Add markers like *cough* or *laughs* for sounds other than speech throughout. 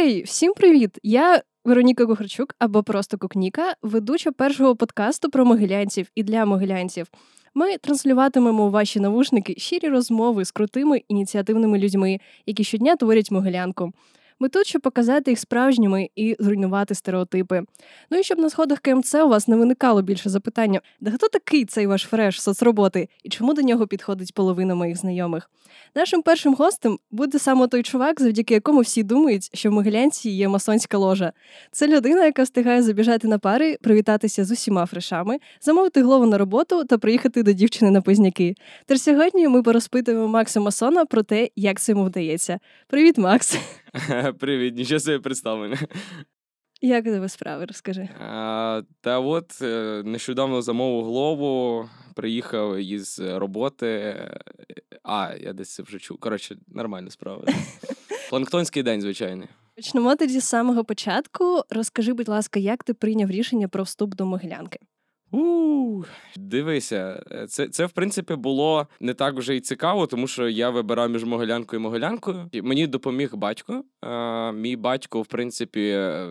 Окей, всім привіт! Я Вероніка Кухарчук або просто Кукніка, ведуча першого подкасту про могилянців і для могилянців. Ми транслюватимемо у ваші навушники щирі розмови з крутими ініціативними людьми, які щодня творять могилянку. Ми тут, щоб показати їх справжніми і зруйнувати стереотипи. Ну і щоб на сходах КМЦ у вас не виникало більше запитання, де хто такий цей ваш фреш соцроботи і чому до нього підходить половина моїх знайомих? Нашим першим гостем буде саме той чувак, завдяки якому всі думають, що в Могилянці є масонська ложа. Це людина, яка встигає забіжати на пари, привітатися з усіма фрешами, замовити голову на роботу та приїхати до дівчини на позняки. Тож сьогодні ми порозпитуємо Макса Масона про те, як це йому вдається. Привіт, Макс! *laughs* Привіт, нічого собі представлення. Як тебе справи, розкажи. А, Та от е, нещодавно замовив голову, приїхав із роботи. А, я десь це вже чув. Коротше, нормальна справа. *laughs* Планктонський день, звичайний. Почнемо тоді з самого початку. Розкажи, будь ласка, як ти прийняв рішення про вступ до Могилянки? У, Дивися, це це в принципі було не так вже й цікаво, тому що я вибирав між Могилянкою і Могилянкою. Мені допоміг батько. Е, Мій батько, в принципі,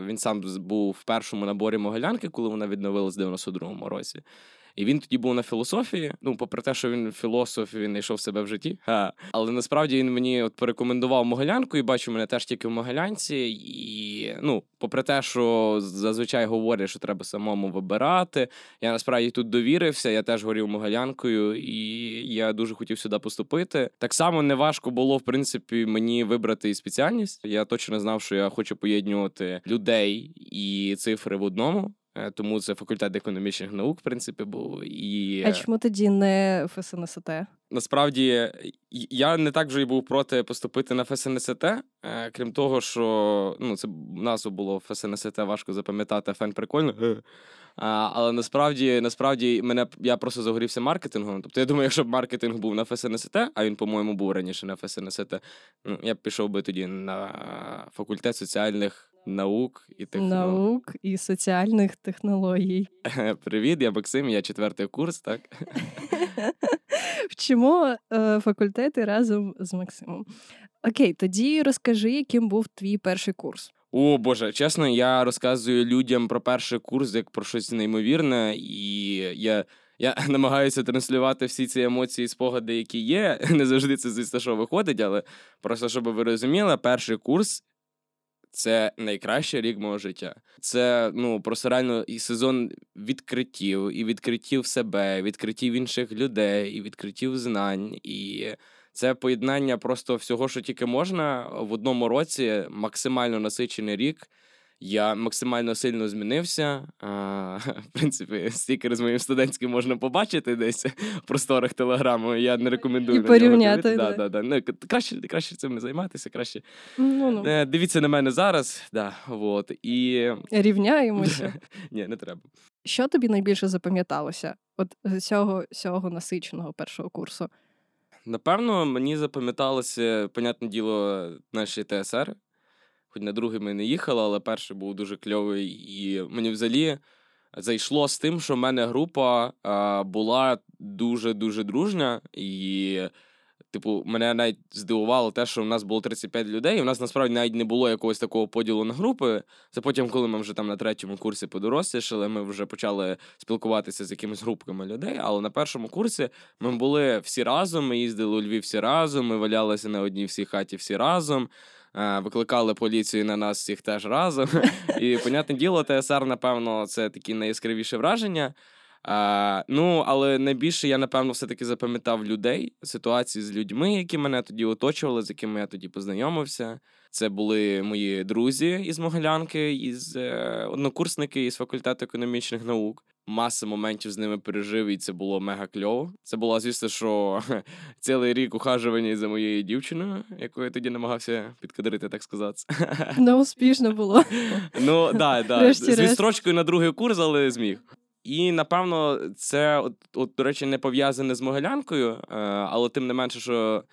він сам був в першому наборі Могилянки, коли вона відновилась в 92-му році. І він тоді був на філософії. Ну, попри те, що він філософ, він знайшов себе в житті. Ха. Але насправді він мені от порекомендував Могилянку і бачив мене теж тільки в Могилянці. І ну, попри те, що зазвичай говорять, що треба самому вибирати. Я насправді тут довірився. Я теж горів Могилянкою, і я дуже хотів сюди поступити. Так само неважко було, в принципі, мені вибрати спеціальність. Я точно знав, що я хочу поєднувати людей і цифри в одному. Е, тому це факультет економічних наук, в принципі, був. І... А чому тоді не ФСНСТ? Насправді я не так вже й був проти поступити на ФСНСТ, е, крім того, що ну, це назву було ФСНСТ важко запам'ятати, фен прикольно. А, Але насправді насправді мене я просто загорівся маркетингом. Тобто я думаю, якщо б маркетинг був на ФСНСТ, а він, по-моєму, був раніше на ФСНСТ, ну, я б пішов би тоді на факультет соціальних наук і технологій. Наук і соціальних технологій. Привіт, я Максим, я четвертий курс, так? *laughs* Вчимо е, факультети разом з Максимом. Окей, тоді розкажи, яким був твій перший курс. О Боже, чесно, я розказую людям про перший курс як про щось неймовірне, і я я *laughs* намагаюся транслювати всі ці емоції, і спогади, які є. *laughs* Не завжди це звісно, що виходить, але просто щоб ви розуміли, перший курс це найкращий рік мого життя. Це ну просто реально і сезон відкриттів, і відкриттів себе, відкриттів інших людей, і відкриттів знань. І це поєднання просто всього, що тільки можна в одному році, максимально насичений рік. Я максимально сильно змінився. А, *laughs* В принципі, стікери з моїм студентським можна побачити десь в просторах телеграму. Я не рекомендую І порівняти. Да, да, да. Ну, краще краще цим займатися, краще ну, ну. Е, дивіться на мене зараз. Да, вот. І... Рівняємося. *laughs* Ні, не треба. Що тобі найбільше запам'яталося от з цього, цього насиченого першого курсу? Напевно, мені запам'яталося, понятне діло, наші ТСР хоч на другий ми не їхали, але перший був дуже кльовий. І мені взагалі зайшло з тим, що в мене група а, була дуже-дуже дружня. І, типу, мене навіть здивувало те, що в нас було 35 людей, і в нас насправді навіть не було якогось такого поділу на групи. Це потім, коли ми вже там на третьому курсі подорослішали, ми вже почали спілкуватися з якимись групками людей. Але на першому курсі ми були всі разом, ми їздили у Львів всі разом, ми валялися на одній всій хаті всі разом. Е, викликали поліцію на нас всіх теж разом. *laughs* І, понятне діло, ТСР, напевно, це такі найяскравіші враження. А, Ну, але найбільше я, напевно, все-таки запам'ятав людей, ситуації з людьми, які мене тоді оточували, з якими я тоді познайомився. Це були мої друзі із Могилянки, із е, однокурсники із факультету економічних наук маса моментів з ними пережив, і це було мега кльово. Це було, звісно, що *laughs* цілий рік ухажування за моєю дівчиною, яку я тоді намагався підкадрити, так сказати. *laughs* Неуспішно було. *laughs* Ну, да, да. З відстрочкою на другий курс, але зміг. І напевно, це, от, от, до речі, не пов'язане з Могилянкою, е, але тим не менше, що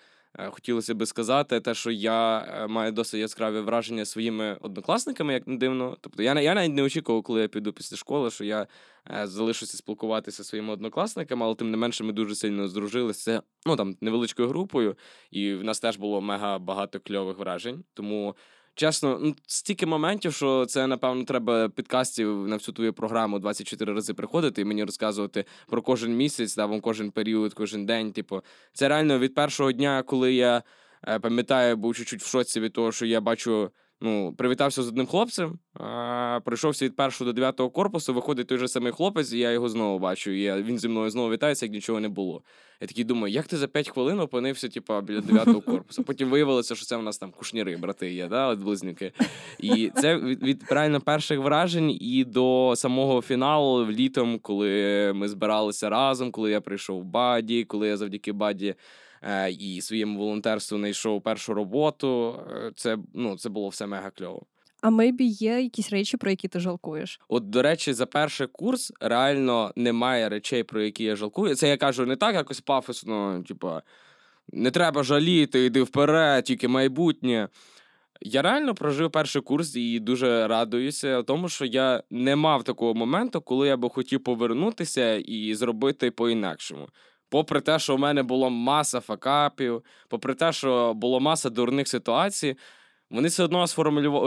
хотілося би сказати, те, що я е, маю досить яскраві враження своїми однокласниками, як не дивно. Тобто я я навіть не очікував, коли я піду після школи, що я е, залишуся спілкуватися зі своїми однокласниками, але тим не менше ми дуже сильно здружилися. Ну там невеличкою групою, і в нас теж було мега багато кльових вражень. Тому чесно, ну, стільки моментів, що це, напевно, треба підкастів на всю твою програму 24 рази приходити і мені розказувати про кожен місяць, там, кожен період, кожен день. Типу, це реально від першого дня, коли я е, пам'ятаю, був чуть-чуть в шоці від того, що я бачу ну, привітався з одним хлопцем, а, пройшовся від першого до дев'ятого корпусу, виходить той же самий хлопець, і я його знову бачу. І я, він зі мною знову вітається, як нічого не було. Я такий думаю, як ти за п'ять хвилин опинився, типу, біля дев'ятого корпусу. Потім виявилося, що це у нас там кушніри, брати є, да, от близнюки. І це від, від реально перших вражень і до самого фіналу літом, коли ми збиралися разом, коли я прийшов в Баді, коли я завдяки Баді. Е, і своєму волонтерству знайшов першу роботу. Е, це ну, це було все мега кльово. А мейбі є якісь речі, про які ти жалкуєш? От, до речі, за перший курс реально немає речей, про які я жалкую. Це я кажу не так, якось пафосно, типа не треба жаліти, йди вперед, тільки майбутнє. Я реально прожив перший курс і дуже радуюся, тому що я не мав такого моменту, коли я би хотів повернутися і зробити по-інакшому. Попри те, що у мене було маса факапів, попри те, що було маса дурних ситуацій, вони все одно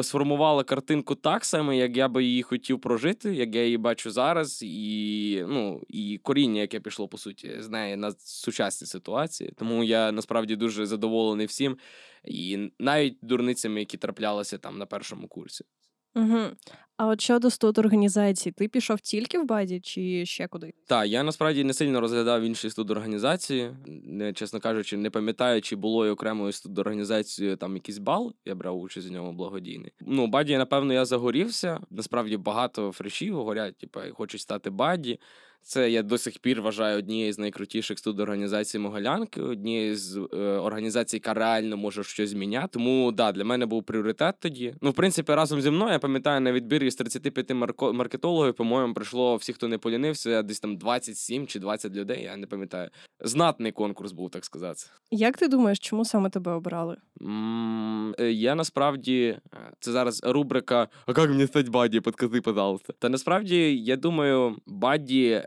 сформували картинку так само, як я би її хотів прожити, як я її бачу зараз, і ну, і коріння, яке пішло, по суті, з неї на сучасні ситуації. Тому я насправді дуже задоволений всім, і навіть дурницями, які траплялися там на першому курсі. Угу. А от щодо студорганізації, ти пішов тільки в бадді чи ще куди? Так, я насправді не сильно розглядав інші студорганізації. Не, Чесно кажучи, не пам'ятаю, чи було окремою окремою студорганізацією там якийсь бал. Я брав участь у ньому благодійний. Ну, бадді, напевно, я загорівся. Насправді багато фрешів горять, типу, хочуть стати бадді. Це я до сих пір вважаю однією з найкрутіших студорганізацій Могилянки, однією з е, організацій, яка реально може щось зміняти. Тому да, для мене був пріоритет тоді. Ну, в принципі, разом зі мною я пам'ятаю на відбірі з 35 марко- маркетологів, по-моєму, прийшло всі, хто не полінився, десь там 27 чи 20 людей. Я не пам'ятаю. Знатний конкурс був, так сказати. Як ти думаєш, чому саме тебе обрали? М, е, Я насправді е, це зараз рубрика А як мені стати бадді? Підкажи, пожалуйста. Та насправді я думаю, бадді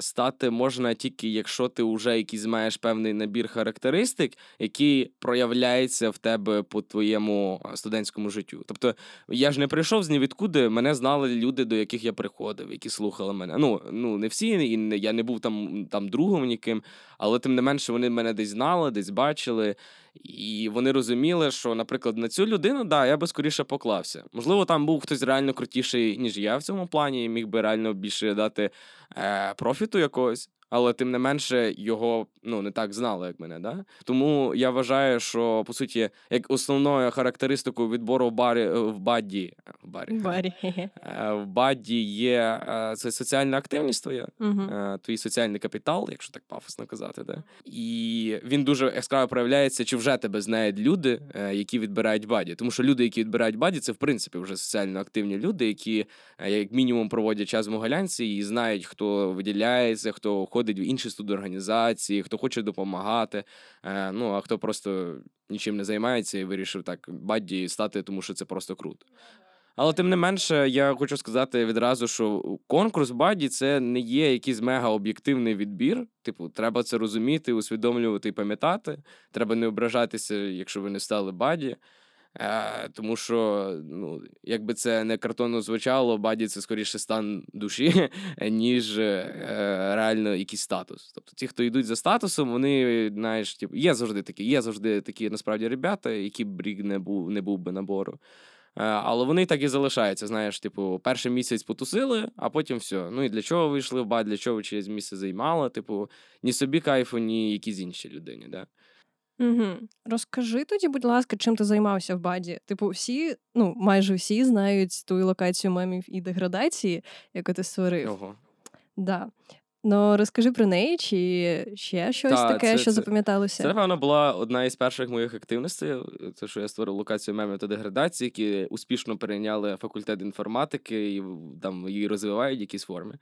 стати можна тільки, якщо ти вже якийсь маєш певний набір характеристик, які проявляються в тебе по твоєму е, студентському життю. Тобто я ж не прийшов з нівідкуди, мене знали люди, до яких я приходив, які слухали мене. Ну ну не всі, і я не був там там другом ніким, але тим не менше вони мене десь знали, десь бачили. І вони розуміли, що, наприклад, на цю людину, да, я би скоріше поклався. Можливо, там був хтось реально крутіший, ніж я в цьому плані, і міг би реально більше дати е, профіту якогось але тим не менше його ну не так знали, як мене. Да? Тому я вважаю, що по суті, як основною характеристикою відбору в барі е, в бадді в барі, барі. *laughs* Е, в бадді є е, це соціальна активність твоя, угу. твій соціальний капітал, якщо так пафосно казати. Да? І він дуже яскраво проявляється, чи вже тебе знають люди, які відбирають бадді. Тому що люди, які відбирають бадді, це в принципі вже соціально активні люди, які як мінімум проводять час в Могилянці і знають, хто виділяється, хто ходить в інші студорганізації, хто хоче допомагати. Е, ну а хто просто нічим не займається і вирішив так бадді стати, тому що це просто круто. Але тим не менше, я хочу сказати відразу, що конкурс бадді це не є якийсь мега об'єктивний відбір. Типу, треба це розуміти, усвідомлювати і пам'ятати. Треба не ображатися, якщо ви не стали бадді. Е, Тому що, ну, як би це не картонно звучало, бадді це скоріше стан душі, *laughs* ніж е, реально якийсь статус. Тобто ті, хто йдуть за статусом, вони, знаєш, типу, є завжди такі, є завжди такі насправді рєбята, які б рік не був не був би набору. Е, але вони так і залишаються. Знаєш, типу, перший місяць потусили, а потім все. Ну і для чого ви йшли в бадді, для чого через місяць займали? Типу, ні собі кайфу, ні якійсь іншій людині. Да? Угу. Розкажи тоді, будь ласка, чим ти займався в бадді? Типу, всі, ну майже всі знають ту локацію мемів і деградації, яку ти створив. Ого. Да. Ну розкажи про неї, чи ще щось Та, таке, це, що це, запам'яталося? Це, напевно, була одна із перших моїх активностей. Це що я створив локацію мемів та деградації, які успішно перейняли факультет інформатики і там її розвивають в якійсь формі.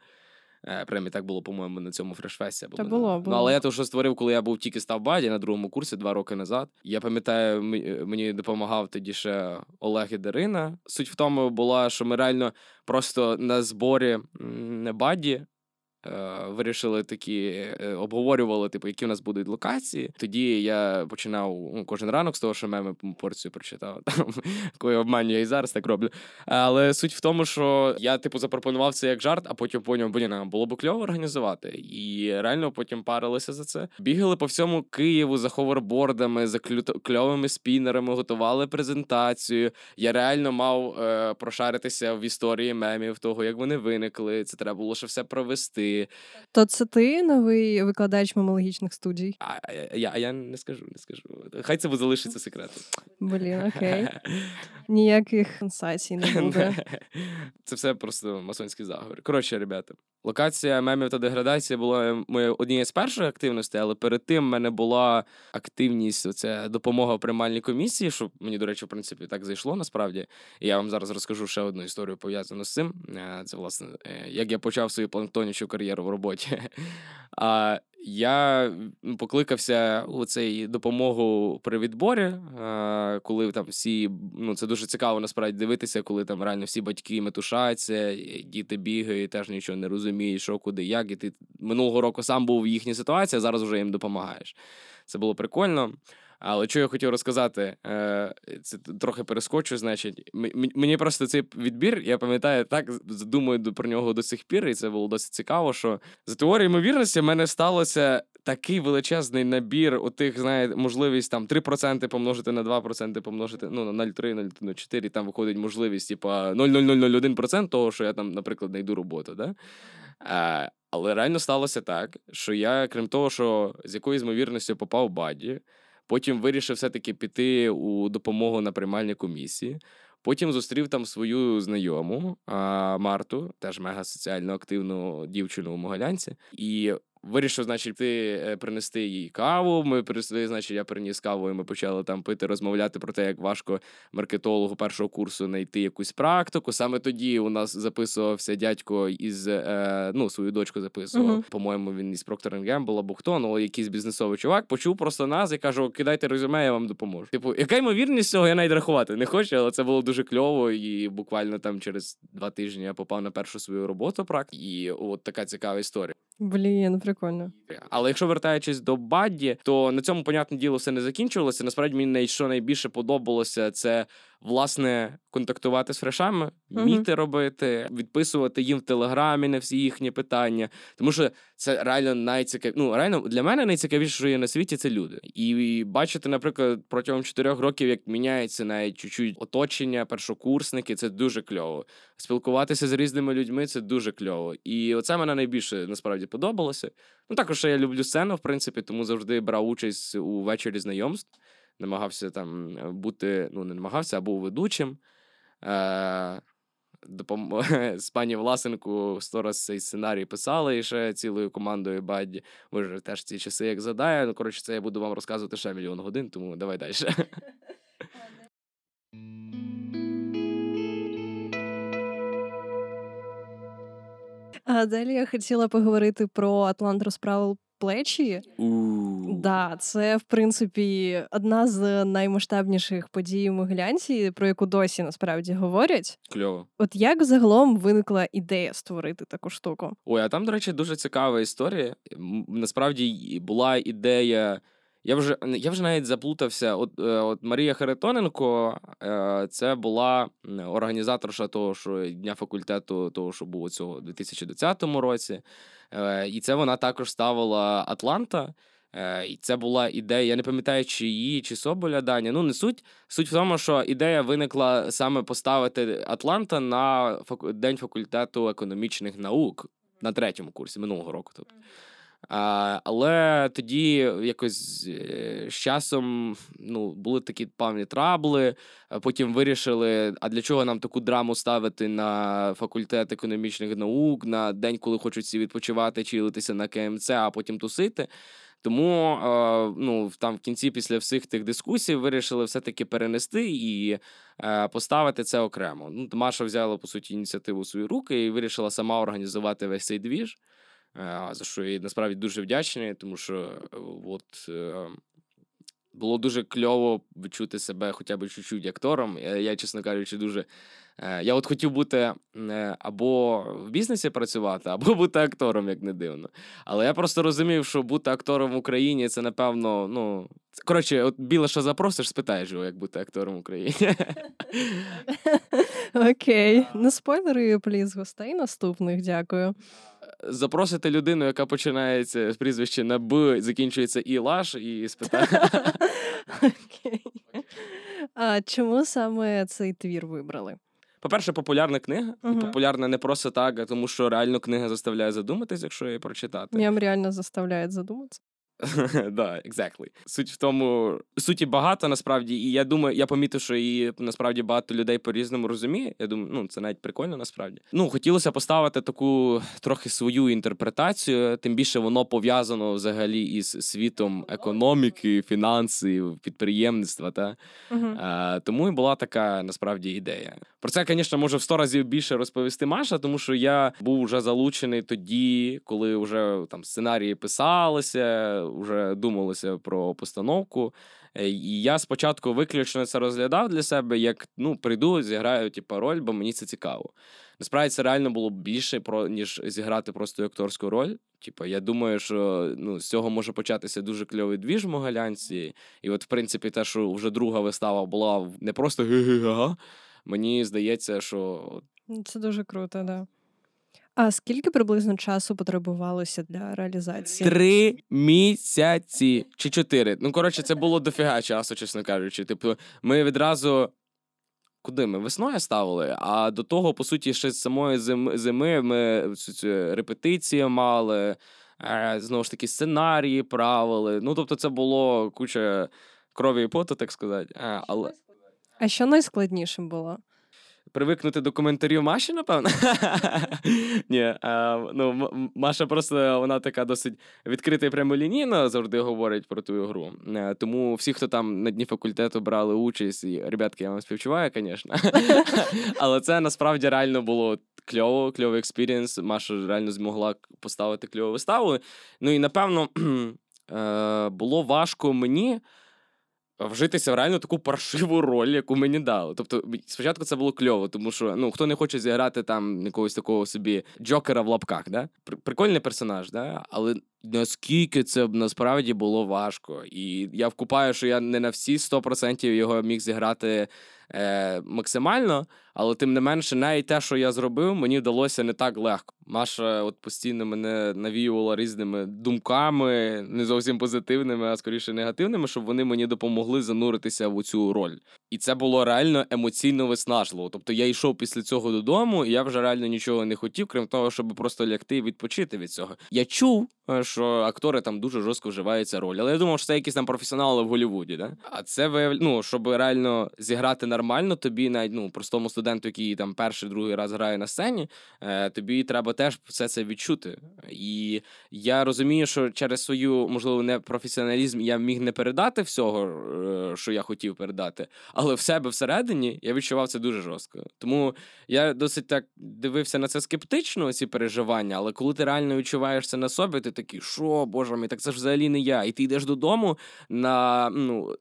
Е, Принаймні так було, по-моєму, на цьому фрешфесті. Та було, було. Ну, але я то що створив, коли я був тільки став бадді на другому курсі два роки назад. Я пам'ятаю, мені допомагав тоді ще Олег і Дарина. Суть в тому була, що ми реально просто на зборі, не, бадді вирішили такі, е, обговорювали, типу, які в нас будуть локації. Тоді я починав ну, кожен ранок з того, що меми порцію прочитав. *laughs* Там, Кою обманюю, я і зараз так роблю. Але суть в тому, що я, типу, запропонував це як жарт, а потім поняв, блін, було б кльово організувати. І реально потім парилися за це. Бігали по всьому Києву за ховербордами, за кльовими спінерами, готували презентацію. Я реально мав е, прошаритися в історії мемів, того, як вони виникли. Це треба було ще все провести. То це ти новий викладач мемологічних студій? А я а я не скажу, не скажу. Хай це залишиться секретом. Блін, окей. *laughs* Ніяких сенсацій не *laughs* буде. Це все просто масонський заговір. Коротше, ребята, локація мемів та деградація була моєю однією з перших активностей, але перед тим в мене була активність це допомога в приймальній комісії, що мені, до речі, в принципі, так зайшло насправді. І я вам зараз розкажу ще одну історію пов'язану з цим. Е, це, власне, е, як я почав свою планктонячу кар'єру в роботі. *laughs* А я покликався у цей допомогу при відборі, коли там всі ну це дуже цікаво насправді дивитися, коли там реально всі батьки метушаться, діти бігають, теж нічого не розуміють, що куди, як. І ти минулого року сам був в їхній ситуації, а зараз вже їм допомагаєш. Це було прикольно. Але що я хотів розказати, е, це трохи перескочу, значить, мені просто цей відбір, я пам'ятаю, так думаю про нього до сих пір, і це було досить цікаво. Що за теорією ймовірності в мене сталося такий величезний набір у тих, знаєте, можливість там 3% помножити на 2%, помножити ну, на 0,3, 0,4, там виходить можливість, типу 0,0001% того, що я там, наприклад, знайду роботу. Да? А, Але реально сталося так, що я, крім того, що з якоюсь ймовірністю попав в бадді. Потім вирішив все-таки піти у допомогу на приймальні комісії. Потім зустрів там свою знайому Марту, теж мега соціально активну дівчину у Могилянці. І Вирішив, значить, ти е, принести їй каву. Ми принесли, значить, я приніс каву, і ми почали там пити, розмовляти про те, як важко маркетологу першого курсу знайти якусь практику. Саме тоді у нас записувався дядько із е, ну, свою дочку записував. Uh-huh. По-моєму, він із Procter Gamble або хто, ну якийсь бізнесовий чувак, почув просто нас і кажу: кидайте резюме, я вам допоможу. Типу, яка ймовірність цього я навіть рахувати не хочу, але це було дуже кльово. І буквально там через два тижні я попав на першу свою роботу. Практику. І от така цікава історія. Блін, прикольно. Але якщо вертаючись до Бадді, то на цьому, понятне діло, все не закінчувалося. Насправді мені що найбільше подобалося, це власне контактувати з фрешами, вміти uh-huh. робити, відписувати їм в телеграмі на всі їхні питання. Тому що це реально найцікавіше. Ну, реально для мене найцікавіше, що є на світі, це люди. І бачити, наприклад, протягом чотирьох років, як міняється навіть чуть-чуть оточення, першокурсники, це дуже кльово. Спілкуватися з різними людьми це дуже кльово. І оце мене найбільше насправді подобалося. Ну також я люблю сцену, в принципі, тому завжди брав участь у вечорі знайомств намагався там е, бути, ну, не намагався, а був ведучим. Е, допом... *laughs* З пані Власенку сто раз цей сценарій писали і ще цілою командою Бадді. Ви ж теж ці часи як задає. Ну, коротше, це я буду вам розказувати ще мільйон годин, тому давай далі. *laughs* А далі я хотіла поговорити про Атлант розправил плечі. Да, це в принципі одна з наймасштабніших подій у Могилянці, про яку досі насправді говорять. Кльово. От як загалом виникла ідея створити таку штуку? Ой, а там, до речі, дуже цікава історія. Насправді була ідея. Я вже я вже навіть заплутався. От е, от Марія Харитоненко е, це була організаторша того, що дня факультету, того, що було цього у 2020 році. Е, і це вона також ставила Атланта. І це була ідея, я не пам'ятаю, чи її, чи Соболя Даня. Ну, не суть. Суть в тому, що ідея виникла саме поставити Атланта на День факультету економічних наук на третьому курсі минулого року. Тобто. А, Але тоді якось е, з часом ну, були такі певні трабли. Потім вирішили, а для чого нам таку драму ставити на факультет економічних наук на день, коли хочуть всі відпочивати, чилитися на КМЦ, а потім тусити. Тому ну, там в кінці, після всіх тих дискусій, вирішили все-таки перенести і е, поставити це окремо. Ну, Маша взяла по суті ініціативу в свої руки і вирішила сама організувати весь цей двіж. За що я насправді дуже вдячний, тому що е, от. Е, було дуже кльово відчути себе хоча б чуть-чуть актором. Я, я, чесно кажучи, дуже. Е, я от хотів бути е, або в бізнесі працювати, *laughs* або бути актором, як не дивно. Але я просто розумів, що бути актором в Україні це, напевно, ну. Коротше, от біле, що запросиш, спитаєш його, як бути актором в Україні. *laughs* Окей. Не спойлери, пліз гостей наступних, дякую. Запросити людину, яка починається з прізвища на Б, закінчується і лаш, і спитати. Окей. А чому саме цей твір вибрали? По-перше, популярна книга. І популярна не просто так, а тому що реально книга заставляє задуматись, якщо її прочитати. М'ям реально заставляє задуматися. *laughs* Да, exactly. Суть в тому, суті багато насправді, і я думаю, я помітив, що її насправді багато людей по-різному розуміє. Я думаю, ну це навіть прикольно насправді. Ну, хотілося поставити таку трохи свою інтерпретацію, тим більше воно пов'язано взагалі із світом економіки, фінансів, підприємництва. Та Угу. Е, тому і була така насправді ідея. Про це, звісно, може в сто разів більше розповісти Маша, тому що я був вже залучений тоді, коли вже там сценарії писалися, вже думалося про постановку. Е, І я спочатку виключно це розглядав для себе, як ну прийду, зіграю типу, роль, бо мені це цікаво. Насправді це реально було більше про ніж зіграти просто акторську роль. Типу, я думаю, що ну, з цього може початися дуже кльовий двіж в Могилянці. І от, в принципі, те, що вже друга вистава була не просто ге-ге-га, мені здається, що Це дуже круто, да. А скільки приблизно часу потребувалося для реалізації? три місяці чи чотири. Ну, коротше, це було дофіга часу, чесно кажучи. Типу, ми відразу. Куди ми весною ставили? А до того, по суті, ще з самої зими, зими ми репетиції мали, е, знову ж таки, сценарії правили. Ну, тобто, це було куча крові і поту, так сказати. Е, але А що найскладнішим було? Привикнути до коментарів Маші, напевно. *laughs* Ні, ну, Маша просто вона така досить відкрита і прямолінійна, завжди говорить про твою гру. Е, Тому всі, хто там на дні факультету брали участь, і ребятки, я вам співчуваю, звісно. *laughs* Але це насправді реально було кльово, кльовий експірієнс. Маша реально змогла поставити кльову виставу. Ну і напевно *clears throat* е, було важко мені вжитися в реально таку паршиву роль, яку мені дали. Тобто, спочатку це було кльово, тому що ну хто не хоче зіграти там якогось такого собі джокера в лапках, да? Прикольний персонаж, да? але наскільки це б насправді було важко. І я вкурюю, що я не на всі 100% його міг зіграти е, максимально, але тим не менше, навіть те, що я зробив, мені вдалося не так легко. Маша от постійно мене навіювала різними думками, не зовсім позитивними, а скоріше негативними, щоб вони мені допомогли зануритися в цю роль. І це було реально емоційно виснажливо. Тобто я йшов після цього додому, і я вже реально нічого не хотів, крім того, щоб просто лягти і відпочити від цього. Я чув, е, що актори там дуже жорстко вживаються роль, але я думав, що це якісь там професіонали в Голлівуді. Да? А це вияв... ну, щоб реально зіграти нормально, тобі навіть ну, простому студенту, який там перший другий раз грає на сцені, е, тобі треба теж все це відчути. І я розумію, що через свою, можливо, непрофесіоналізм я міг не передати всього, е, що я хотів передати, але в себе всередині я відчував це дуже жорстко. Тому я досить так дивився на це скептично, ці переживання, але коли ти реально відчуваєш це на собі, ти такий, що, боже мій, так це ж взагалі не я. І ти йдеш додому на ну.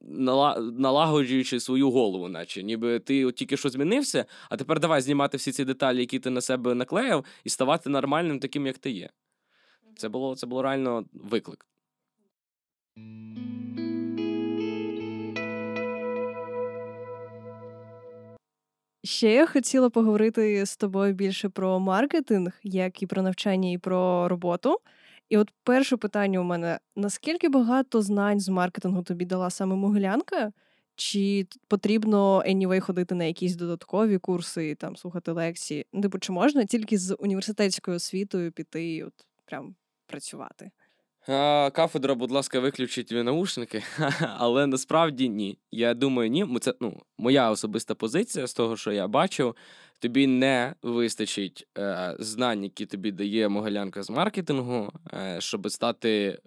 Нала- Налагоджуючи свою голову, наче ніби ти от тільки що змінився, а тепер давай знімати всі ці деталі, які ти на себе наклеїв, і ставати нормальним таким, як ти є. Це було, це було реально виклик. Ще я хотіла поговорити з тобою більше про маркетинг, як і про навчання, і про роботу. І от перше питання у мене: наскільки багато знань з маркетингу тобі дала саме Могилянка? Чи потрібно anyway ходити на якісь додаткові курси, там слухати лекції? Ну, Типу, чи можна тільки з університетською освітою піти і от прям працювати? А, Кафедра, будь ласка, виключіть ви наушники, *laughs* але насправді ні. Я думаю, ні. Це ну, моя особиста позиція з того, що я бачив. Тобі не вистачить е, знань, які тобі дає Могилянка з маркетингу, е, щоб стати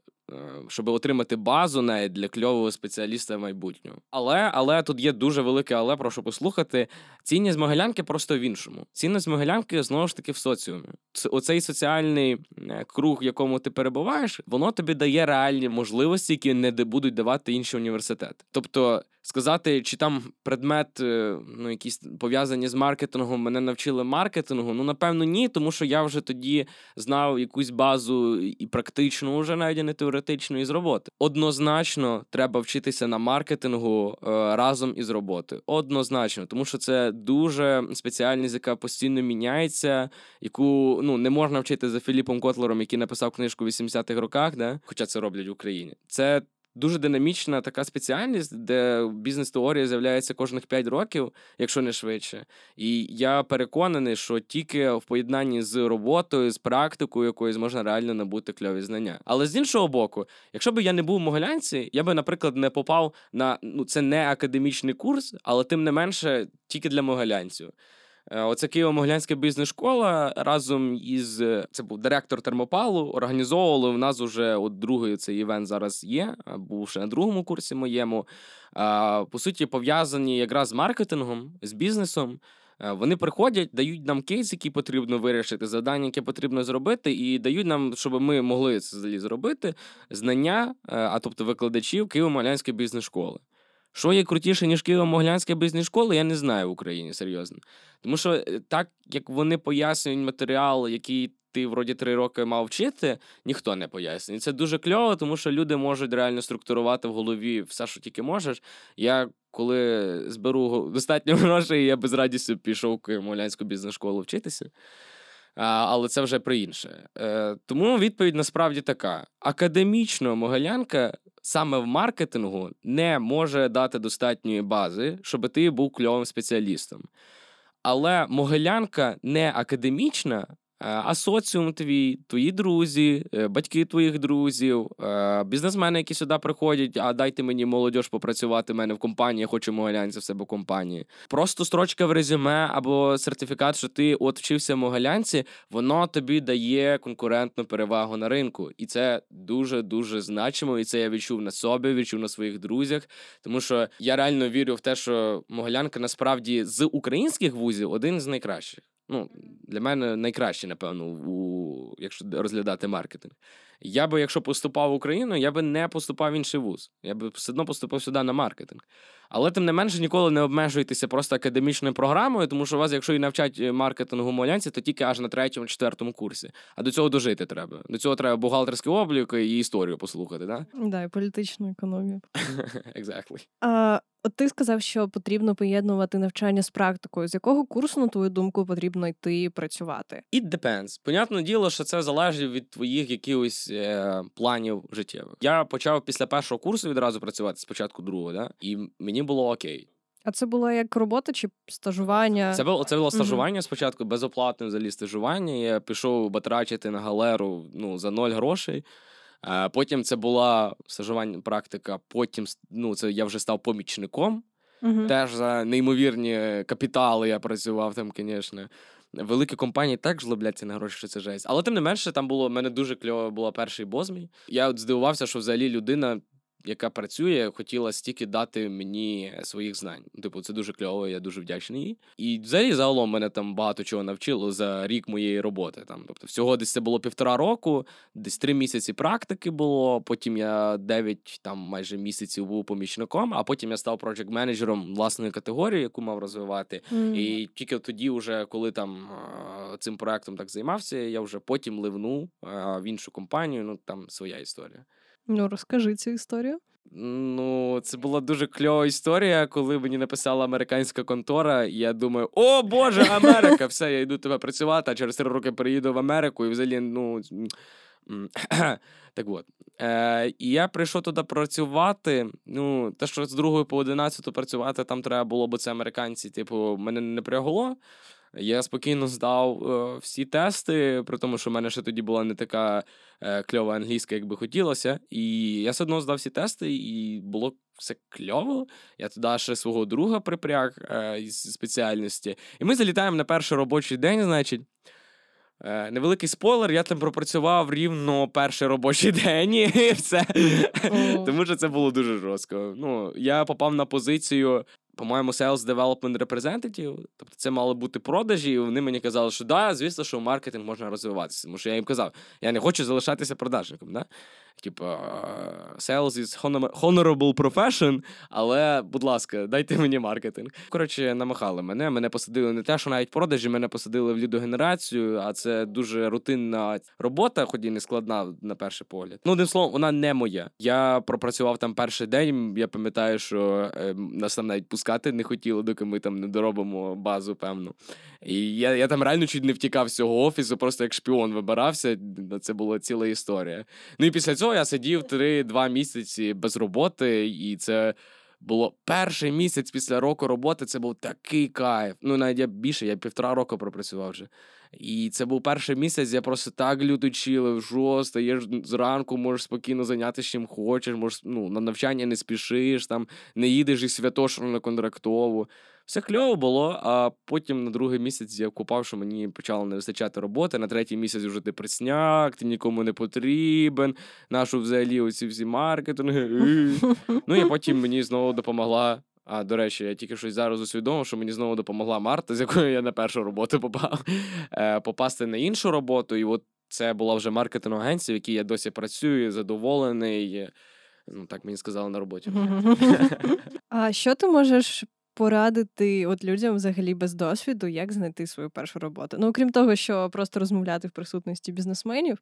щоб отримати базу навіть для кльового спеціаліста в майбутньому. Але але тут є дуже велике, але прошу послухати. Цінність Могилянки просто в іншому. Цінність Могилянки знову ж таки в соціумі. Оцей соціальний е, круг, в якому ти перебуваєш, воно тобі дає реальні можливості, які не будуть давати інші університети. Тобто сказати, чи там предмет, е, ну якісь пов'язані з маркетингом, мене навчили маркетингу. Ну напевно, ні, тому що я вже тоді знав якусь базу і практичну, вже навіть не теоретичну із роботи. Однозначно, треба вчитися на маркетингу е, разом із роботою. Однозначно, тому що це дуже спеціальність, яка постійно міняється, яку ну не можна вчити за Філіпом Котлером, який написав книжку в 80-х роках, да? хоча це роблять в Україні. Це дуже динамічна така спеціальність, де бізнес-теорія з'являється кожних 5 років, якщо не швидше. І я переконаний, що тільки в поєднанні з роботою, з практикою якоюсь можна реально набути кльові знання. Але з іншого боку, якщо б я не був в Могилянці, я би, наприклад, не попав на ну це не академічний курс, але тим не менше тільки для могилянців. Е, оце Києво-Могилянська бізнес-школа разом із е, це був директор термопалу. Організовували в нас уже от другий цей івент зараз є. Був ще на другому курсі моєму. По суті, пов'язані якраз з маркетингом, з бізнесом. Е, вони приходять, дають нам кейс, який потрібно вирішити, завдання, яке потрібно зробити, і дають нам, щоб ми могли це зробити, знання, а тобто викладачів Києво-Могилянської бізнес-школи. Що є крутіше, ніж Києво-Могилянська бізнес-школа, я не знаю в Україні серйозно. Тому що е, так, як вони пояснюють матеріал, який ти вроді три роки мав вчити, ніхто не пояснює. Це дуже кльово, тому що люди можуть реально структурувати в голові все, що тільки можеш. Я коли зберу достатньо *laughs* грошей, я без радістю пішов в Києво-Могилянську бізнес-школу вчитися. Але це вже про інше. Е, тому відповідь насправді така: академічно Могилянка саме в маркетингу не може дати достатньої бази, щоб ти був кльовим спеціалістом. Але Могилянка не академічна, а соціум твій, твої друзі, е, батьки твоїх друзів, е, бізнесмени, які сюди приходять, а дайте мені молодь попрацювати в мене в компанії, я хочу Могилянця в себе в компанії. Просто строчка в резюме або сертифікат, що ти от вчився в Могилянці, воно тобі дає конкурентну перевагу на ринку. І це дуже-дуже значимо. І це я відчув на собі, відчув на своїх друзях. Тому що я реально вірю в те, що Могилянка насправді з українських вузів один з найкращих. Ну, для мене найкраще, напевно, у, якщо розглядати маркетинг. Я би, якщо поступав в Україну, я би не поступав в інший вуз. Я би все одно поступив сюди на маркетинг. Але тим не менше ніколи не обмежуйтеся просто академічною програмою, тому що вас, якщо і навчать е, маркетингу молянці, то тільки аж на третьому, четвертому курсі. А до цього дожити треба. До цього треба бухгалтерський облік і історію послухати, да? Да, і політичну економію. *laughs* Exactly. А, От ти сказав, що потрібно поєднувати навчання з практикою. З якого курсу, на твою думку, потрібно йти працювати? It depends. Понятне діло, що це залежить від твоїх якихось е, планів життєвих. Я почав після першого курсу відразу працювати спочатку другого, да? і мені було окей. А це було як робота чи стажування? Це було це було стажування uh-huh. спочатку, безоплатне взагалі стажування. Я пішов батрачити на галеру ну, за ноль грошей. А Потім це була стажування практика. Потім ну, це я вже став помічником. Uh-huh. Теж за неймовірні капітали я працював там, звісно. Великі компанії так жлобляться на гроші, що це жесть. Але тим не менше, там було в мене дуже кльово була перший бозмій. Я от здивувався, що взагалі людина яка працює, хотіла стільки дати мені своїх знань. Типу, це дуже кльово, я дуже вдячний їй. І взагалі загалом мене там багато чого навчило за рік моєї роботи. Там, тобто, всього десь це було півтора року, десь три місяці практики було. Потім я дев'ять там майже місяців був помічником, а потім я став проджект менеджером власної категорії, яку мав розвивати. Mm. І тільки тоді, вже коли там цим проектом так займався, я вже потім ливнув в іншу компанію. Ну там своя історія. Ну, розкажи цю історію. Ну, це була дуже кльова історія, коли мені написала американська контора, і я думаю, о Боже, Америка! Все, я йду тебе працювати, а через три роки переїду в Америку і взагалі, ну. *clears throat* Так от. Е, І я прийшов туди працювати. Ну, те, що з другої по одинадцяту працювати там треба було, бо це американці, типу, мене не прягло. Я спокійно здав е, всі тести, при тому, що в мене ще тоді була не така е, кльова англійська, як би хотілося. І я все одно здав всі тести, і було все кльово. Я туди ще свого друга припряг е, із спеціальності. І ми залітаємо на перший робочий день, значить. Невеликий спойлер, я там пропрацював рівно перший робочий *laughs* день і все. Тому що це було дуже жорстко. Ну, Я попав на позицію по-моєму, Sales Development Representative, тобто це мали бути продажі, і вони мені казали, що да, звісно, що маркетинг можна розвиватися. Тому що я їм казав, я не хочу залишатися продажником. Да? Типу, sales is honorable profession, але, будь ласка, дайте мені маркетинг. Коротше, намахали мене. Мене посадили не те, що навіть продажі, мене посадили в лідогенерацію, а це дуже рутинна робота, хоч і не складна на перший погляд. Ну, одним словом, вона не моя. Я пропрацював там перший день. Я пам'ятаю, що е, нас там навіть пускати не хотіли, доки ми там не доробимо базу, певно. І я я там реально чуть не втікав з цього офісу, просто як шпіон вибирався. Це була ціла історія. Ну і після цього я сидів 3-2 місяці без роботи, і це. Було перший місяць після року роботи, це був такий кайф. Ну, навіть я більше, я півтора року пропрацював вже. І це був перший місяць, я просто так люто чилив, жо, стаєш зранку, можеш спокійно зайнятися чим хочеш, можеш ну, на навчання не спішиш, там не їдеш із Святошину на контрактову. Все кльово було, а потім на другий місяць я купав, що мені почало не вистачати роботи. На третій місяць вже ти присняк, ти нікому не потрібен. Нашу взагалі оці всі маркетинги. Ну і потім мені знову допомогла. А до речі, я тільки щось зараз усвідомив, що мені знову допомогла Марта, з якою я на першу роботу попав, *laughs* е, попасти на іншу роботу. І от це була вже маркетинг агенція, в якій я досі працюю, задоволений. Ну, так мені сказали на роботі. *laughs* А що ти можеш порадити от людям взагалі без досвіду, як знайти свою першу роботу? Ну, окрім того, що просто розмовляти в присутності бізнесменів.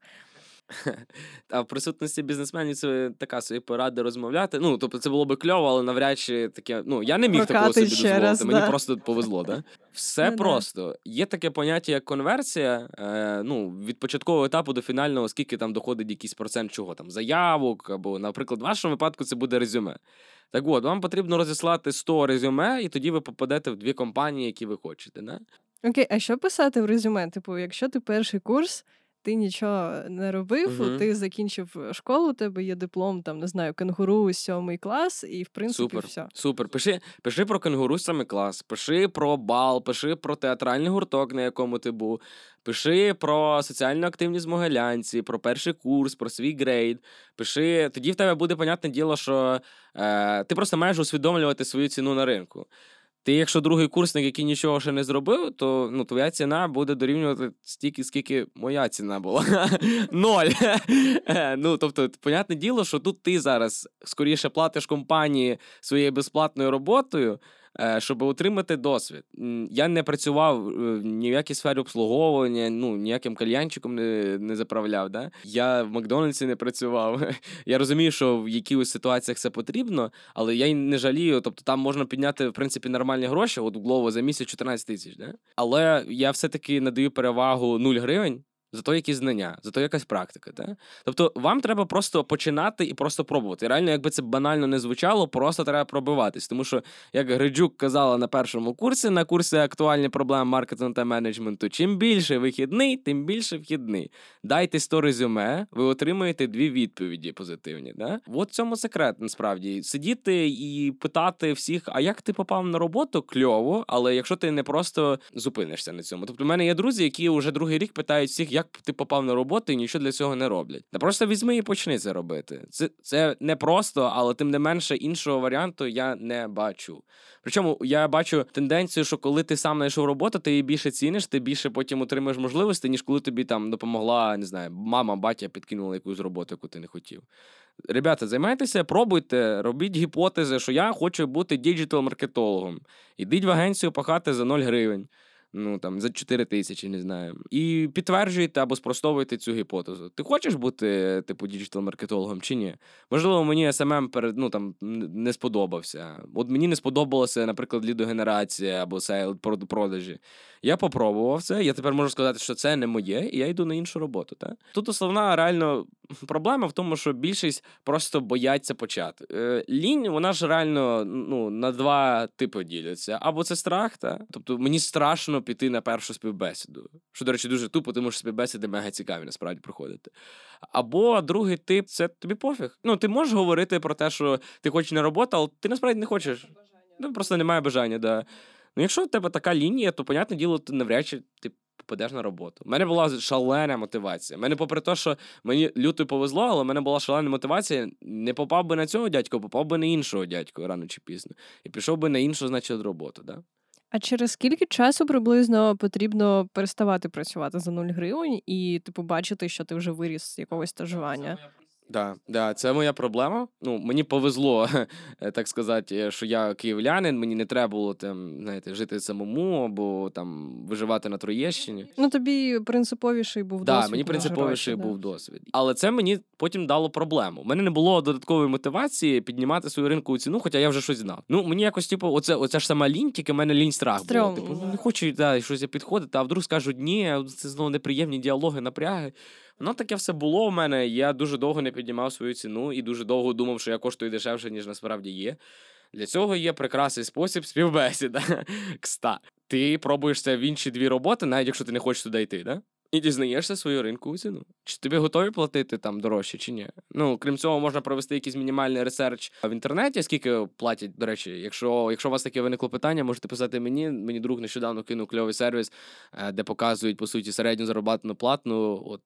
*laughs* А в присутності бізнесменів це така собі порада розмовляти. Ну, тобто, це було би кльово, але навряд чи таке. Ну, я не міг Прокати такого собі дозволити. Раз, Мені да. просто повезло, да? *laughs* Все ну, просто. Да. Є таке поняття, як конверсія. Е, ну, Від початкового етапу до фінального, скільки там доходить якийсь процент чого там, заявок, або, наприклад, в вашому випадку це буде резюме. Так от, вам потрібно розіслати 100 резюме, і тоді ви попадете в дві компанії, які ви хочете. Не? Окей, а що писати в резюме? Типу, якщо ти перший курс ти нічого не робив, Мгм. ти закінчив е, школу, у тебе є диплом, там, не знаю, кенгуру, сьомий клас, і в принципі Супер. все. Супер. Пиши, пиши про кенгуру саме клас, пиши про бал, пиши про театральний гурток, на якому ти був, пиши про соціальну активність в Могилянці, про перший курс, про свій грейд. Пиши, тоді в тебе буде понятне діло, що е, ти просто маєш усвідомлювати свою ціну на ринку. Ти, якщо другий курсник, який нічого ще не зробив, то ну, твоя ціна буде дорівнювати стільки, скільки моя ціна була. *laughs* Ноль. *laughs* ну, Тобто, понятне діло, що тут ти зараз скоріше платиш компанії своєю безплатною роботою. Е, щоб отримати досвід. Я не працював е, ні в якій сфері обслуговування, ну ніяким кальянчиком не не заправляв. Да? Я в Макдональдсі не працював. *laughs* Я розумію, що в якихось ситуаціях це потрібно, але я й не жалію. Тобто там можна підняти в принципі нормальні гроші, от Глово за місяць 14 тисяч. Да? Але я все-таки надаю перевагу 0 гривень. Зато якісь знання, зато якась практика. Та? Тобто вам треба просто починати і просто пробувати. реально, якби це банально не звучало, просто треба пробиватись. Тому що, як Гриджук казала на першому курсі, на курсі актуальні проблеми маркетингу та менеджменту, чим більше вихідний, тим більше вхідний. Дайте 100 резюме, ви отримаєте дві відповіді позитивні. Да? От в цьому секрет насправді. Сидіти і питати всіх, а як ти попав на роботу, кльово, але якщо ти не просто зупинишся на цьому. Тобто, в мене є друзі, які вже другий рік питають всіх як ти попав на роботу і нічого для цього не роблять. Та просто візьми і почни це робити. Це це не просто, але тим не менше іншого варіанту я не бачу. Причому я бачу тенденцію, що коли ти сам знайшов роботу, ти її більше ціниш, ти більше потім отримаєш можливості, ніж коли тобі там допомогла, не знаю, мама, батя підкинула якусь роботу, яку ти не хотів. Ребята, займайтеся, пробуйте, робіть гіпотези, що я хочу бути діджитал-маркетологом. Ідіть в агенцію пахати за 0 гривень ну там за 4 тисячі, не знаю. І підтверджуєте або спростовуєте цю гіпотезу. Ти хочеш бути, типу, діджитал-маркетологом чи ні? Можливо, мені SMM перед ну там не сподобався. От мені не сподобалося, наприклад, лідогенерація або сейл продажі. Я попробував це. Я тепер можу сказати, що це не моє, і я йду на іншу роботу. Так? Тут основна реально проблема в тому, що більшість просто бояться почати. Е, лінь, вона ж реально ну, на два типи діляться. Або це страх, та? тобто мені страшно піти на першу співбесіду. Що, до речі, дуже тупо, тому що співбесіди мега цікаві насправді проходити. Або другий тип це тобі пофіг. Ну, ти можеш говорити про те, що ти хочеш на роботу, але ти насправді не хочеш. Ну, Просто немає бажання, да. Ну, якщо в тебе така лінія, то, понятне діло, ти навряд чи ти попадеш на роботу. У мене була шалена мотивація. У мене, попри те, що мені люто повезло, але в мене була шалена мотивація. Не попав би на цього дядька, попав би на іншого дядька рано чи пізно. І пішов би на іншу, значить, роботу. Да? А через скільки часу приблизно потрібно переставати працювати за 0 гривень і типу бачити, що ти вже виріс з якогось стажування? Да, да, це моя проблема. Ну, мені повезло, *laughs* так сказати, що я київлянин, мені не треба було там, знаєте, жити самому або там виживати на Троєщині. Ну тобі принциповіший був да, досвід. мені принциповіший гроші, був да. досвід. Але це мені потім дало проблему. У мене не було додаткової мотивації піднімати свою ринкову ціну, хоча я вже щось знав. Ну мені якось, типу, оце, оце ж сама лінь, тільки в мене лінь страх було. Типу, ну не хочу да, щось підходити, а вдруг скажуть ні, це знову неприємні діалоги, напряги. Воно таке все було в мене. Я дуже довго не піднімав свою ціну і дуже довго думав, що я коштую дешевше, ніж насправді є. Для цього є прекрасний спосіб співбесіда. *laughs* Кста, ти пробуєш це в інші дві роботи, навіть якщо ти не хочеш туди йти, да? І дізнаєшся свою ринкову ціну. Чи тобі готові платити там дорожче, чи ні? Ну, крім цього, можна провести якийсь мінімальний ресерч в інтернеті, скільки платять, до речі, якщо, якщо у вас таке виникло питання, можете писати мені. Мені друг нещодавно кинув кльовий сервіс, е, де показують, по суті, середню заробітну платну от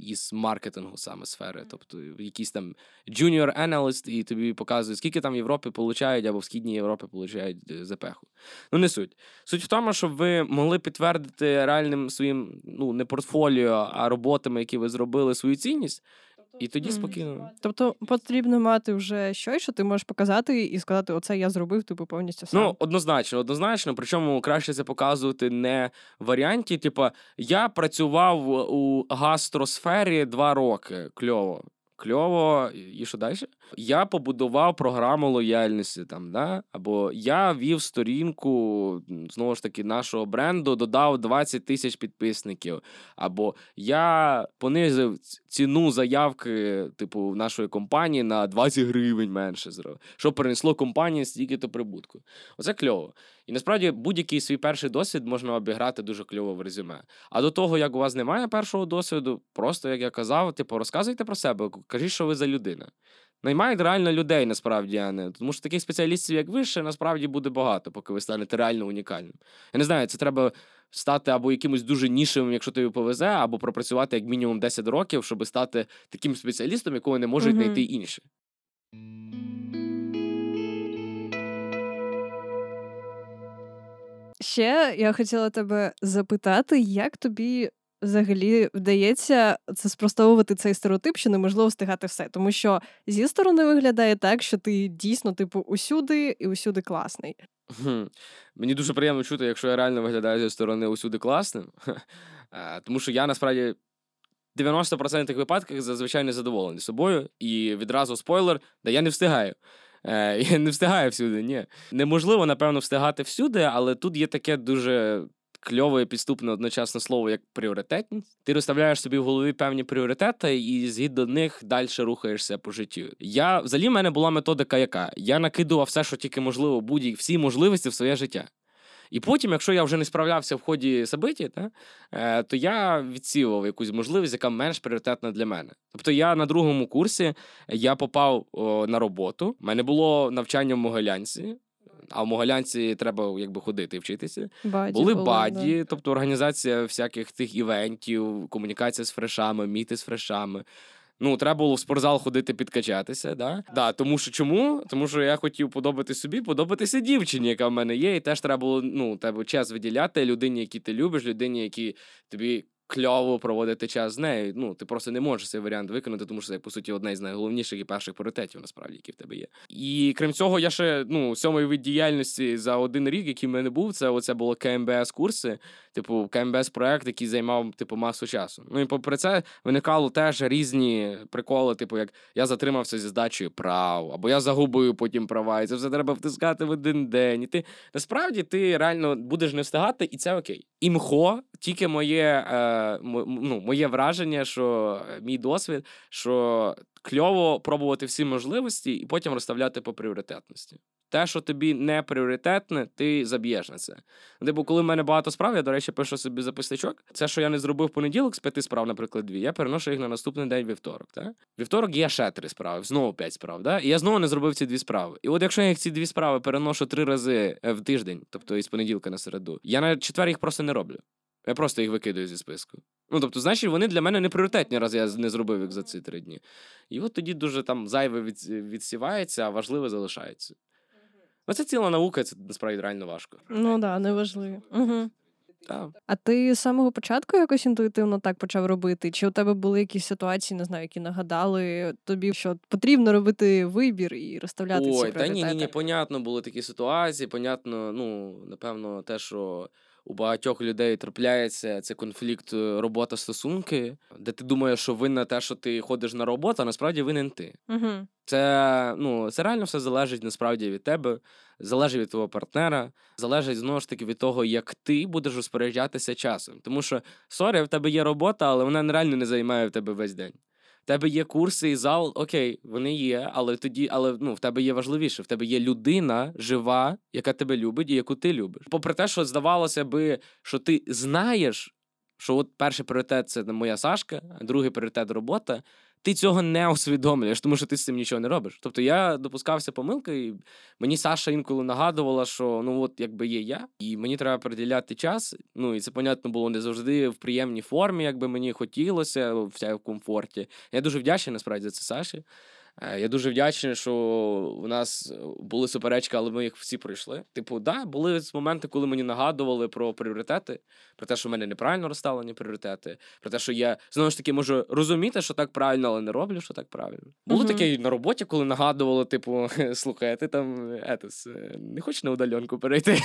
із маркетингу саме сфери. Тобто якийсь там junior analyst, і тобі показують, скільки там в Європі получають, або в Східній Європі получають е, ЗПХу. Ну, не суть. Суть в тому, щоб ви могли підтвердити реальним своїм, ну, не портфоліо, а роботами, які ви зробили свою цінність, і тоді спокійно. Тобто потрібно мати вже щось, що ти можеш показати і сказати, оце я зробив, типу повністю сам. Ну, однозначно, однозначно. Причому краще це показувати не в варіанті. Типа, я працював у гастросфері два роки. Кльово. Кльово, і що далі? Я побудував програму лояльності там, да? або я вів сторінку знову ж таки нашого бренду, додав 20 тисяч підписників. Або я понизив ціну заявки, типу, нашої компанії на 20 гривень менше зробив, що принесло компанії стільки-то прибутку. Оце кльово. І насправді будь-який свій перший досвід можна обіграти дуже кльово в резюме. А до того, як у вас немає першого досвіду, просто як я казав, типу, розказуйте про себе, кажіть, що ви за людина. Наймають реально людей, насправді, а не тому що таких спеціалістів, як ви, ще насправді буде багато, поки ви станете реально унікальним. Я не знаю, це треба стати або якимось дуже нішевим, якщо тобі повезе, або пропрацювати як мінімум 10 років, щоб стати таким спеціалістом, якого не можуть знайти інші. Ще я хотіла тебе запитати, як тобі взагалі вдається це спростовувати цей стереотип, що неможливо встигати все. Тому що зі сторони виглядає так, що ти дійсно, типу, усюди і усюди класний. Хм. Мені дуже приємно чути, якщо я реально виглядаю зі сторони усюди класним. *laughs* Е, Тому що я насправді 90% випадках зазвичай не задоволений собою. І відразу спойлер, да я не встигаю. Е, *laughs* Я не встигаю всюди, ні. Неможливо, напевно, встигати всюди, але тут є таке дуже кльове підступне одночасно слово, як пріоритетність. Ти розставляєш собі в голові певні пріоритети, і згідно них далі рухаєшся по життю. Я взагалі в мене була методика, яка я накидував все, що тільки можливо, будь-які всі можливості в своє життя. І потім, якщо я вже не справлявся в ході собиті, та, е, то я відсівав якусь можливість, яка менш пріоритетна для мене. Тобто я на другому курсі я попав о, на роботу. У мене було навчання в Могилянці, а в Могилянці треба якби ходити і вчитися. Бадді Були бадді, тобто організація всяких тих івентів, комунікація з фрешами, міти з фрешами. Ну, треба було в спортзал ходити підкачатися. Да? Да, тому що чому? Тому що я хотів подобатися собі, подобатися дівчині, яка в мене є, і теж треба було ну, тебе час виділяти людині, які ти любиш, людині, які тобі. Кльово проводити час з нею. Ну, ти просто не можеш цей варіант виконати, тому що це, по суті, одне з найголовніших і перших пріоритетів, насправді, які в тебе є. І крім цього, я ще ну, сьомий вид діяльності за один рік, який в мене був, це оце було КМБС курси, типу КМБС проект, який займав типу масу часу. Ну і попри це виникало теж різні приколи, типу, як я затримався зі здачею прав, або я загубив потім права, і це все треба втискати в один день. І ти насправді ти реально будеш не встигати, і це окей. Імхо, тільки моє, е, ну, моє враження, що е, мій досвід, що кльово пробувати всі можливості і потім розставляти по пріоритетності. Те, що тобі не пріоритетне, ти заб'єш на це. Ну, Типу, коли в мене багато справ, я, до речі, пишу собі записничок. Це, що я не зробив понеділок з п'яти справ, наприклад, дві, я переношу їх на наступний день вівторок. Так? Вівторок є ще три справи, знову п'ять справ. Да? І я знову не зробив ці дві справи. І от якщо я їх ці дві справи переношу три рази е, в тиждень, тобто із понеділка на середу, я на четвер їх просто не роблю. Я просто їх викидаю зі списку. Ну, тобто, значить, вони для мене не пріоритетні, раз я не зробив їх за ці три дні. І от тоді дуже там зайве від, відсівається, а важливе залишається. Ну, це ціла наука, це насправді реально важко. Ну так, да, неважливо. Угу. Так. А ти з самого початку якось інтуїтивно так почав робити? Чи у тебе були якісь ситуації, не знаю, які нагадали тобі, що потрібно робити вибір і розставляти ці Ой, та ні, ні, ні, понятно, були такі ситуації. Понятно, ну, напевно, те, що у багатьох людей трапляється це конфлікт е, робота стосунки, де ти думаєш, що винна те, що ти ходиш на роботу, а насправді винен ти. Угу. Це ну, це реально все залежить насправді від тебе, залежить від твого партнера, залежить знову ж таки від того, як ти будеш розпоряджатися часом. Тому що сорі, в тебе є робота, але вона реально не займає в тебе весь день. В тебе є курси і зал, окей, вони є, але тоді, але ну, в тебе є важливіше, в тебе є людина жива, яка тебе любить і яку ти любиш. Попри те, що здавалося би, що ти знаєш, що от перший пріоритет це моя Сашка, а другий пріоритет робота ти цього не усвідомлюєш, тому що ти з цим нічого не робиш. Тобто я допускався помилки, і мені Саша інколи нагадувала, що ну от якби є я, і мені треба приділяти час. Ну і це, понятно, було не завжди в приємній формі, якби мені хотілося, вся в комфорті. Я дуже вдячний насправді за це Саші. Е, я дуже вдячний, що у нас були суперечки, але ми їх всі пройшли. Типу, да, були моменти, коли мені нагадували про пріоритети, про те, що в мене неправильно розставлені пріоритети, про те, що я знову ж таки можу розуміти, що так правильно, але не роблю, що так правильно. Було uh-huh. таке на роботі, коли нагадували, типу, *laughs* слухай, ти там етес, не хочеш на удаленку перейти?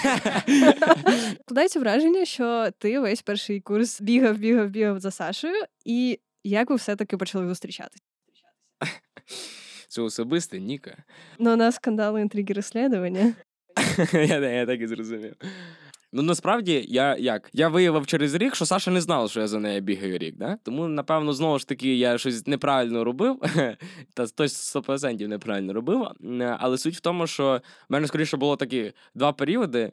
*laughs* *laughs* Подається враження, що ти весь перший курс бігав, бігав, бігав за Сашою, і як ви все-таки почали зустрічатися? Це особисте, Ніка. Ну, у нас скандали, інтриги, розслідування. *laughs* Я я так і зрозумів. Ну насправді я як? Я виявив через рік, що Саша не знала, що я за нею бігаю рік. да? Тому, напевно, знову ж таки, я щось неправильно робив, *laughs* та хтось 100% неправильно робив. Але суть в тому, що в мене скоріше було такі два періоди.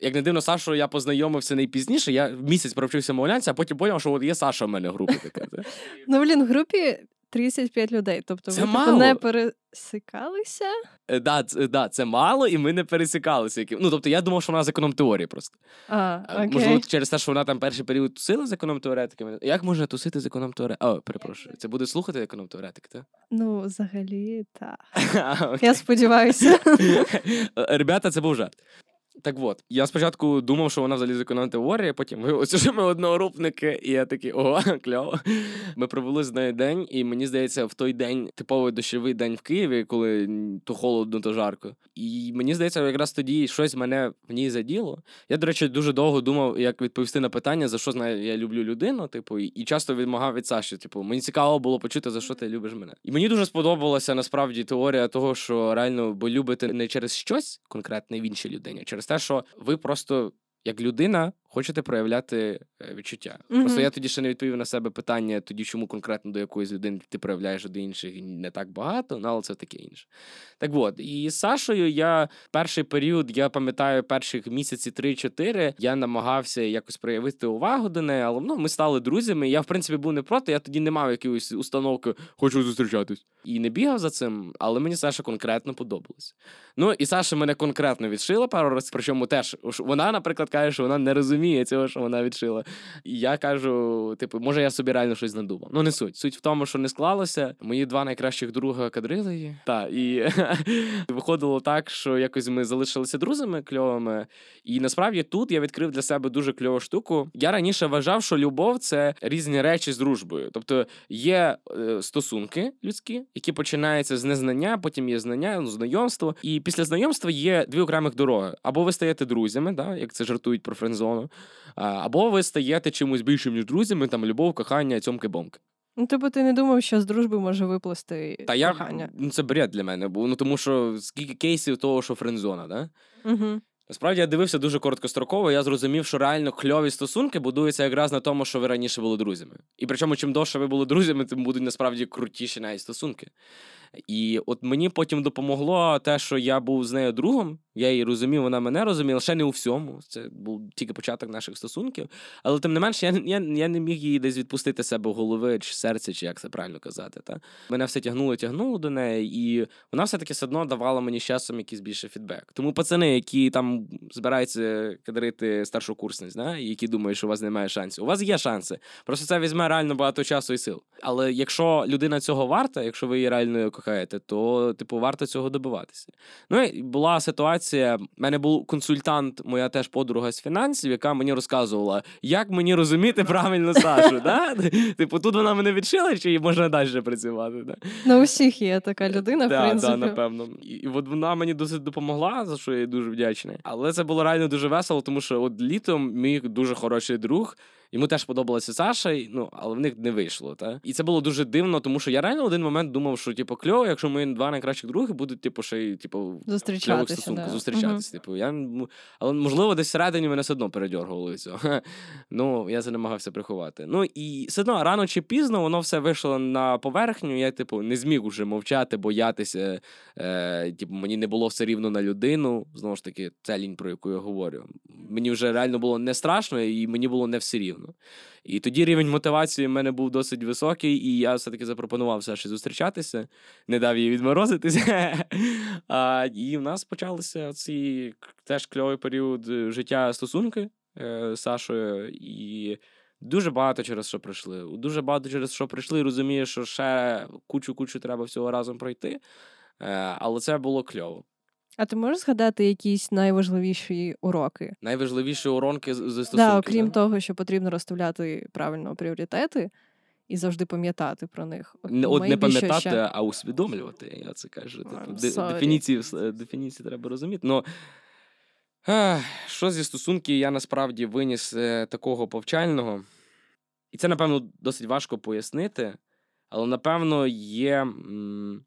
Як не дивно, Сашу я познайомився найпізніше, я місяць провчився мовлянця, а потім поняв, що от є Саша в мене в групі така. Ну, блін, в групі 35 людей. Тобто це ви мало. Типу, не пересікалися? Е, да, це, да, це мало, і ми не пересікалися. Ну, тобто, я думав, що вона з економ-теорії просто. А, окей. Можливо, через те, що вона там перший період тусила з економ-теоретиками. Як можна тусити з економ-теоретиками? О, перепрошую. Це буде слухати економ-теоретик, так? Ну, взагалі, так. *laughs* Я сподіваюся. *laughs* Ребята, це був жарт. Так от, я спочатку думав, що вона взагалі з теорія, потім виявилося, що ми одногрупники, і я такий ого, *laughs* кльово. Ми провели з нею день, і мені здається, в той день типовий дощовий день в Києві, коли то холодно, то жарко. І мені здається, якраз тоді щось мене в ній заділо. Я, до речі, дуже довго думав, як відповісти на питання, за що знаю, я люблю людину, типу, і часто відмагав від Саші. Типу, мені цікаво було почути, за що ти любиш мене. І мені дуже сподобалася насправді теорія того, що реально бо любите не через щось конкретне в іншій людині, а через те, що ви просто як людина хочете проявляти е, відчуття. Mm-hmm. Просто я тоді ще не відповів на себе питання, тоді чому конкретно до якоїсь людини ти проявляєш до інших не так багато, ну, але це таке інше. Так от, і з Сашою я перший період, я пам'ятаю, перших місяці 3-4 я намагався якось проявити увагу до неї, але ну, ми стали друзями. Я, в принципі, був не проти, я тоді не мав якоїсь установки, хочу зустрічатись. І не бігав за цим, але мені Саша конкретно подобалась. Ну і Саша мене конкретно відшила пару разів, причому теж вона, наприклад, каже, що вона не розуміє цього, що вона відшила. І я кажу: типу, може, я собі реально щось надумав. Ну, не суть. Суть в тому, що не склалося. Мої два найкращих друга кадрили її. Та, і *laughs* виходило так, що якось ми залишилися друзями кльовими. І насправді тут я відкрив для себе дуже кльову штуку. Я раніше вважав, що любов це різні речі з дружбою. Тобто є е, стосунки людські, які починаються з незнання, потім є знання, ну, знайомство. І після знайомства є дві окремих дороги. Або ви стаєте друзями, да, як це жартують про френдзону, або ви стаєте чимось більшим, ніж друзями, там любов, кохання, цьомки бомки. Ну, типу, ти не думав, що з дружби може виплисти Та кохання? Я, ну, Це бред для мене, був. Ну тому що скільки кейсів того, що френдзона, да? Угу. Насправді я дивився дуже короткостроково. Я зрозумів, що реально кльові стосунки будуються якраз на тому, що ви раніше були друзями. І причому, чим довше ви були друзями, тим будуть насправді крутіші навіть стосунки. І от мені потім допомогло те, що я був з нею другом. Я її розумів, вона мене розуміла, ще не у всьому. Це був тільки початок наших стосунків. Але тим не менш, я я, я не міг її десь відпустити себе голови чи серце, чи як це правильно казати. Та? Мене все тягнуло, тягнуло до неї, і вона все-таки все одно давала мені з часом якийсь більше фідбек. Тому пацани, які там збираються кадрити старшокурсниць, да? які думають, що у вас немає шансів. У вас є шанси. Просто це візьме реально багато часу і сил. Але якщо людина цього варта, якщо ви її реально кохаєте, то типу варто цього добиватися. Ну і була ситуація. У мене був консультант, моя теж подруга з фінансів, яка мені розказувала, як мені розуміти правильно Сашу. да? *laughs* Типу, тут вона мене відшила, чи можна далі працювати. Да? На усіх є така людина, в принципі. да, напевно. І от вона мені досить допомогла, за що я їй дуже вдячний. Але це було реально дуже весело, тому що от літом мій дуже хороший друг. Йому теж подобалася Саша, ну, але в них не вийшло. Та? І це було дуже дивно, тому що я реально в один момент думав, що типу, кльово, якщо мої два найкращих други будуть, типу, ще й типу, Зустрічатися. стосунках, Да. зустрічатися. Типу, я, але можливо, десь всередині мене все одно передьоргувало цього. Ну, я це намагався приховати. Ну і все одно рано чи пізно воно все вийшло на поверхню. Я, типу, не зміг уже мовчати, боятися. Е, типу, мені не було все рівно на людину. Знову ж таки, ця лінь, про яку я говорю. Мені вже реально було не страшно, і мені було не все рівно. І тоді рівень мотивації в мене був досить високий, і я все-таки запропонував Саші зустрічатися, не дав їй відморозитися. *laughs* І в нас почалися ці теж кльовий період е, життя стосунки е, з Сашою. І дуже багато через що пройшли. Дуже багато через що пройшли, і розумію, що ще кучу-кучу треба всього разом пройти. Е, але це було кльово. А ти можеш згадати якісь найважливіші уроки? Найважливіші уронки з. Да, окрім да? того, що потрібно розставляти правильно пріоритети і завжди пам'ятати про них. Не, от не пам'ятати, ще? а усвідомлювати. Я це кажу. Типу, I'm де- sorry. дефініції, дефініції треба розуміти. Ну, ех, що зі стосунків я насправді виніс е, такого повчального. І це, напевно, досить важко пояснити, але, напевно, є м,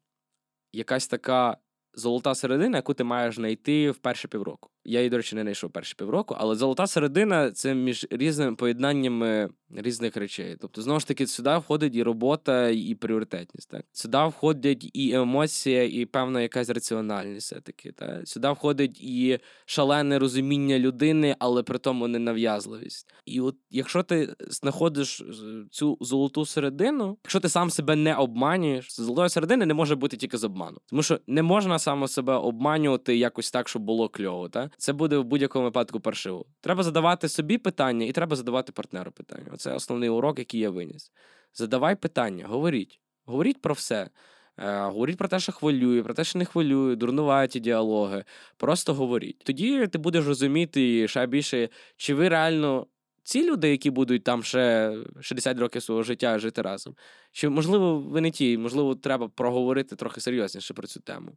якась така золота середина, яку ти маєш знайти в перші півроку. Я її, до речі, не знайшов перші півроку, але золота середина це між різними поєднаннями різних речей. Тобто, знову ж таки, сюди входить і робота, і пріоритетність. Так? Сюди входить і емоція, і певна якась раціональність все-таки. Так? Сюди входить і шалене розуміння людини, але при тому не нав'язливість. І от якщо ти знаходиш цю золоту середину, якщо ти сам себе не обманюєш, золотої середини не може бути тільки з обману. Тому що не можна саме себе обманювати якось так, щоб було кльово. Та? Це буде в будь-якому випадку паршиво. Треба задавати собі питання, і треба задавати партнеру питання. Це основний урок, який я виніс. Задавай питання, говоріть. Говоріть про все. Е, говоріть про те, що хвилює, про те, що не хвилює, дурнуваті діалоги. Просто говоріть. Тоді ти будеш розуміти ще більше, чи ви реально ці люди, які будуть там ще 60 років свого життя жити разом. Чи, можливо, ви не ті, можливо, треба проговорити трохи серйозніше про цю тему.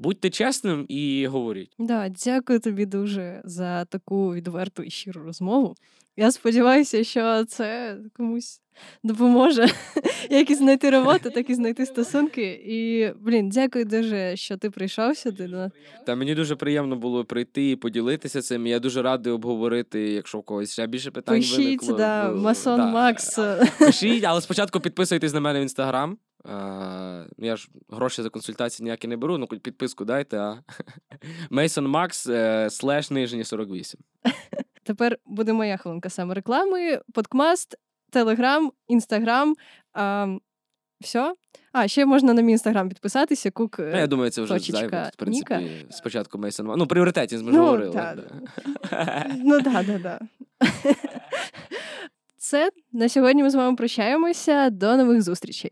Будьте чесним і говоріть. Да, дякую тобі дуже за таку відверту і щиру розмову. Я сподіваюся, що це комусь допоможе *laughs* як і знайти роботу, так і знайти стосунки. І блін, дякую дуже, що ти прийшов сюди. Та мені дуже приємно було прийти і поділитися цим. Я дуже радий обговорити, якщо в когось ще більше питань Пишіть, виникло. да, Масон да. Макс. Пишіть, але спочатку підписуйтесь на мене в інстаграм. А, я ж гроші за консультації ніякі не беру, ну хоч підписку дайте. А. Мейсон Макс е, слеш нижній 48. *laughs* Тепер буде моя хвилинка саме реклами. Подкмаст, Телеграм, Інстаграм. Все. А, ще можна на мій інстаграм підписатися. Кук. Ну, я думаю, це вже точечка зайве, в принципі, Ніка. спочатку Мейсон Макс. Ну, пріоритетність ми ж Ну, говорили. та, да. *laughs* Ну да, да, да. *laughs* Це на сьогодні ми з вами прощаємося. До нових зустрічей.